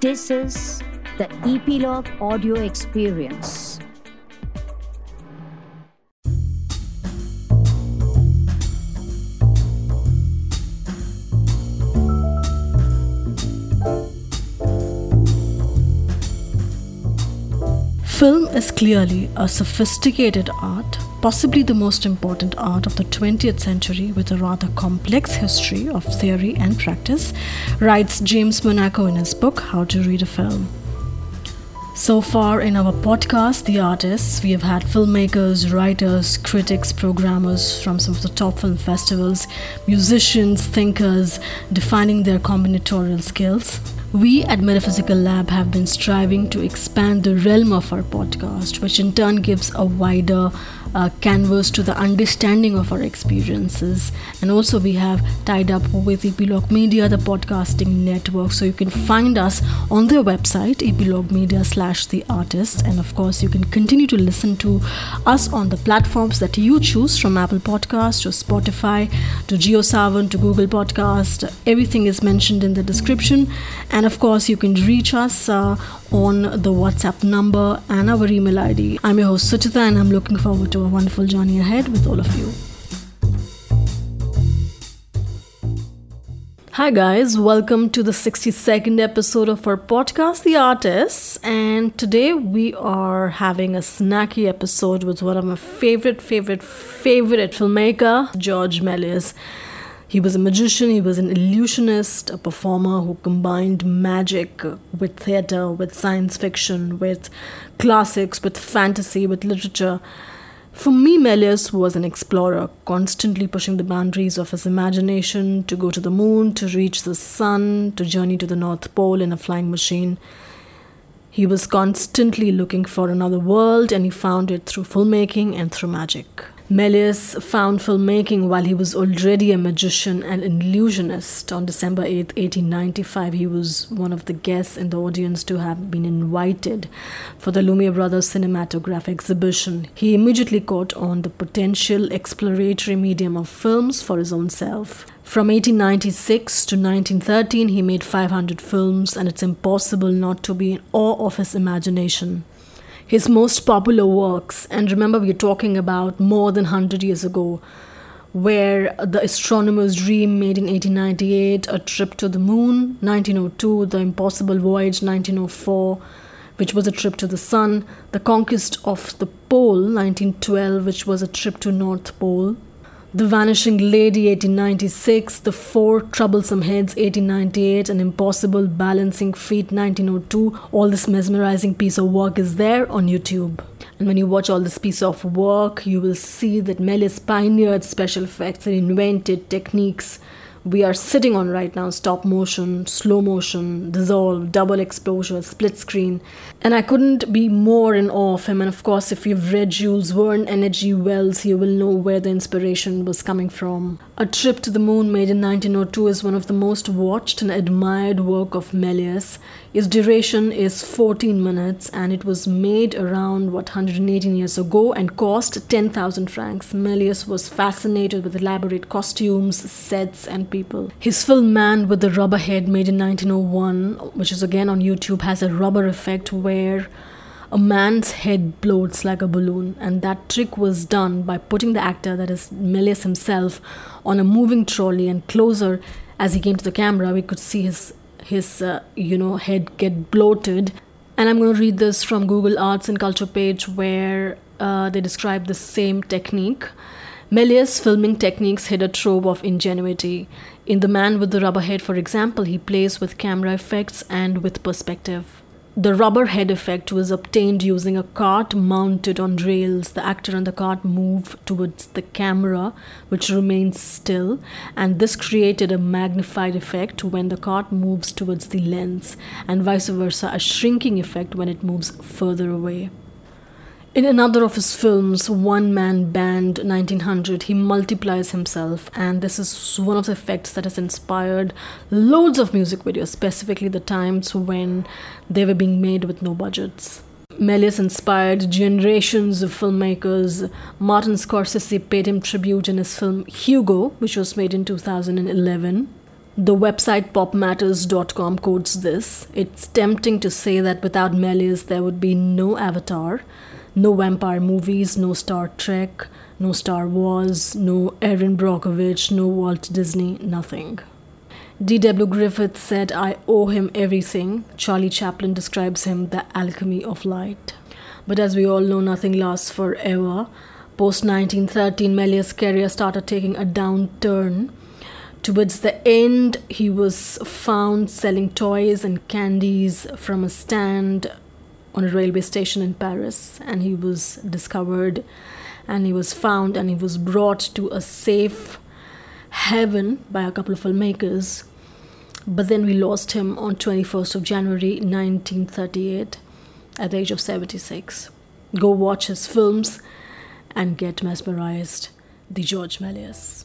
This is the Epilogue Audio Experience. Film is clearly a sophisticated art, possibly the most important art of the 20th century with a rather complex history of theory and practice, writes James Monaco in his book How to Read a Film. So far in our podcast, The Artists, we have had filmmakers, writers, critics, programmers from some of the top film festivals, musicians, thinkers, defining their combinatorial skills. We at Metaphysical Lab have been striving to expand the realm of our podcast, which in turn gives a wider uh, canvas to the understanding of our experiences. And also, we have tied up with Epilogue Media, the podcasting network. So you can find us on their website, Epilogue Media slash the artist. And of course, you can continue to listen to us on the platforms that you choose from Apple Podcast to Spotify to JioSaavn to Google Podcast. Everything is mentioned in the description. And of course, you can reach us uh, on the WhatsApp number and our email ID. I'm your host Suchita, and I'm looking forward to a wonderful journey ahead with all of you. Hi, guys, welcome to the 62nd episode of our podcast, The Artists. And today we are having a snacky episode with one of my favorite, favorite, favorite filmmaker, George Méliès. He was a magician, he was an illusionist, a performer who combined magic with theater, with science fiction, with classics, with fantasy, with literature. For me, Méliès was an explorer, constantly pushing the boundaries of his imagination to go to the moon, to reach the sun, to journey to the North Pole in a flying machine. He was constantly looking for another world and he found it through filmmaking and through magic. Méliès found filmmaking while he was already a magician and illusionist. On December 8, 1895, he was one of the guests in the audience to have been invited for the Lumiere Brothers cinematograph exhibition. He immediately caught on the potential exploratory medium of films for his own self. From 1896 to 1913, he made 500 films, and it's impossible not to be in awe of his imagination his most popular works. And remember, we're talking about more than 100 years ago, where The Astronomer's Dream, made in 1898, A Trip to the Moon, 1902, The Impossible Voyage, 1904, which was a trip to the sun, The Conquest of the Pole, 1912, which was a trip to North Pole, the Vanishing Lady 1896, The Four Troublesome Heads 1898, An Impossible Balancing Feat 1902. All this mesmerizing piece of work is there on YouTube. And when you watch all this piece of work, you will see that Méliès pioneered special effects and invented techniques we are sitting on right now stop motion, slow motion, dissolve, double exposure, split screen. And I couldn't be more in awe of him. And of course, if you've read Jules Verne H.G. Wells, you will know where the inspiration was coming from. A Trip to the Moon, made in 1902, is one of the most watched and admired work of Méliès. Its duration is 14 minutes and it was made around, what, 118 years ago and cost 10,000 francs. Méliès was fascinated with elaborate costumes, sets, and people. His film Man with the Rubber Head, made in 1901, which is again on YouTube, has a rubber effect where a man's head floats like a balloon, and that trick was done by putting the actor, that is Méliès himself, on a moving trolley. And closer, as he came to the camera, we could see his his uh, you know head get bloated. And I'm going to read this from Google Arts and Culture page where uh, they describe the same technique. Méliès' filming techniques hid a trove of ingenuity. In The Man with the Rubber Head, for example, he plays with camera effects and with perspective. The rubber head effect was obtained using a cart mounted on rails. The actor and the cart move towards the camera, which remains still, and this created a magnified effect when the cart moves towards the lens, and vice versa, a shrinking effect when it moves further away. In another of his films, One Man Band 1900, he multiplies himself, and this is one of the effects that has inspired loads of music videos, specifically the times when they were being made with no budgets. Méliès inspired generations of filmmakers. Martin Scorsese paid him tribute in his film Hugo, which was made in 2011. The website popmatters.com quotes this. It's tempting to say that without Méliès there would be no Avatar, no vampire movies, no Star Trek, no Star Wars, no Erin Brockovich, no Walt Disney, nothing. D.W. Griffith said, I owe him everything. Charlie Chaplin describes him the alchemy of light. But as we all know, nothing lasts forever. Post 1913, Méliès' career started taking a downturn. Towards the end, he was found selling toys and candies from a stand on a railway station in Paris, and he was discovered and he was found and he was brought to a safe heaven by a couple of filmmakers but then we lost him on 21st of January 1938 at the age of 76. Go watch his films and get mesmerized. The George Méliès.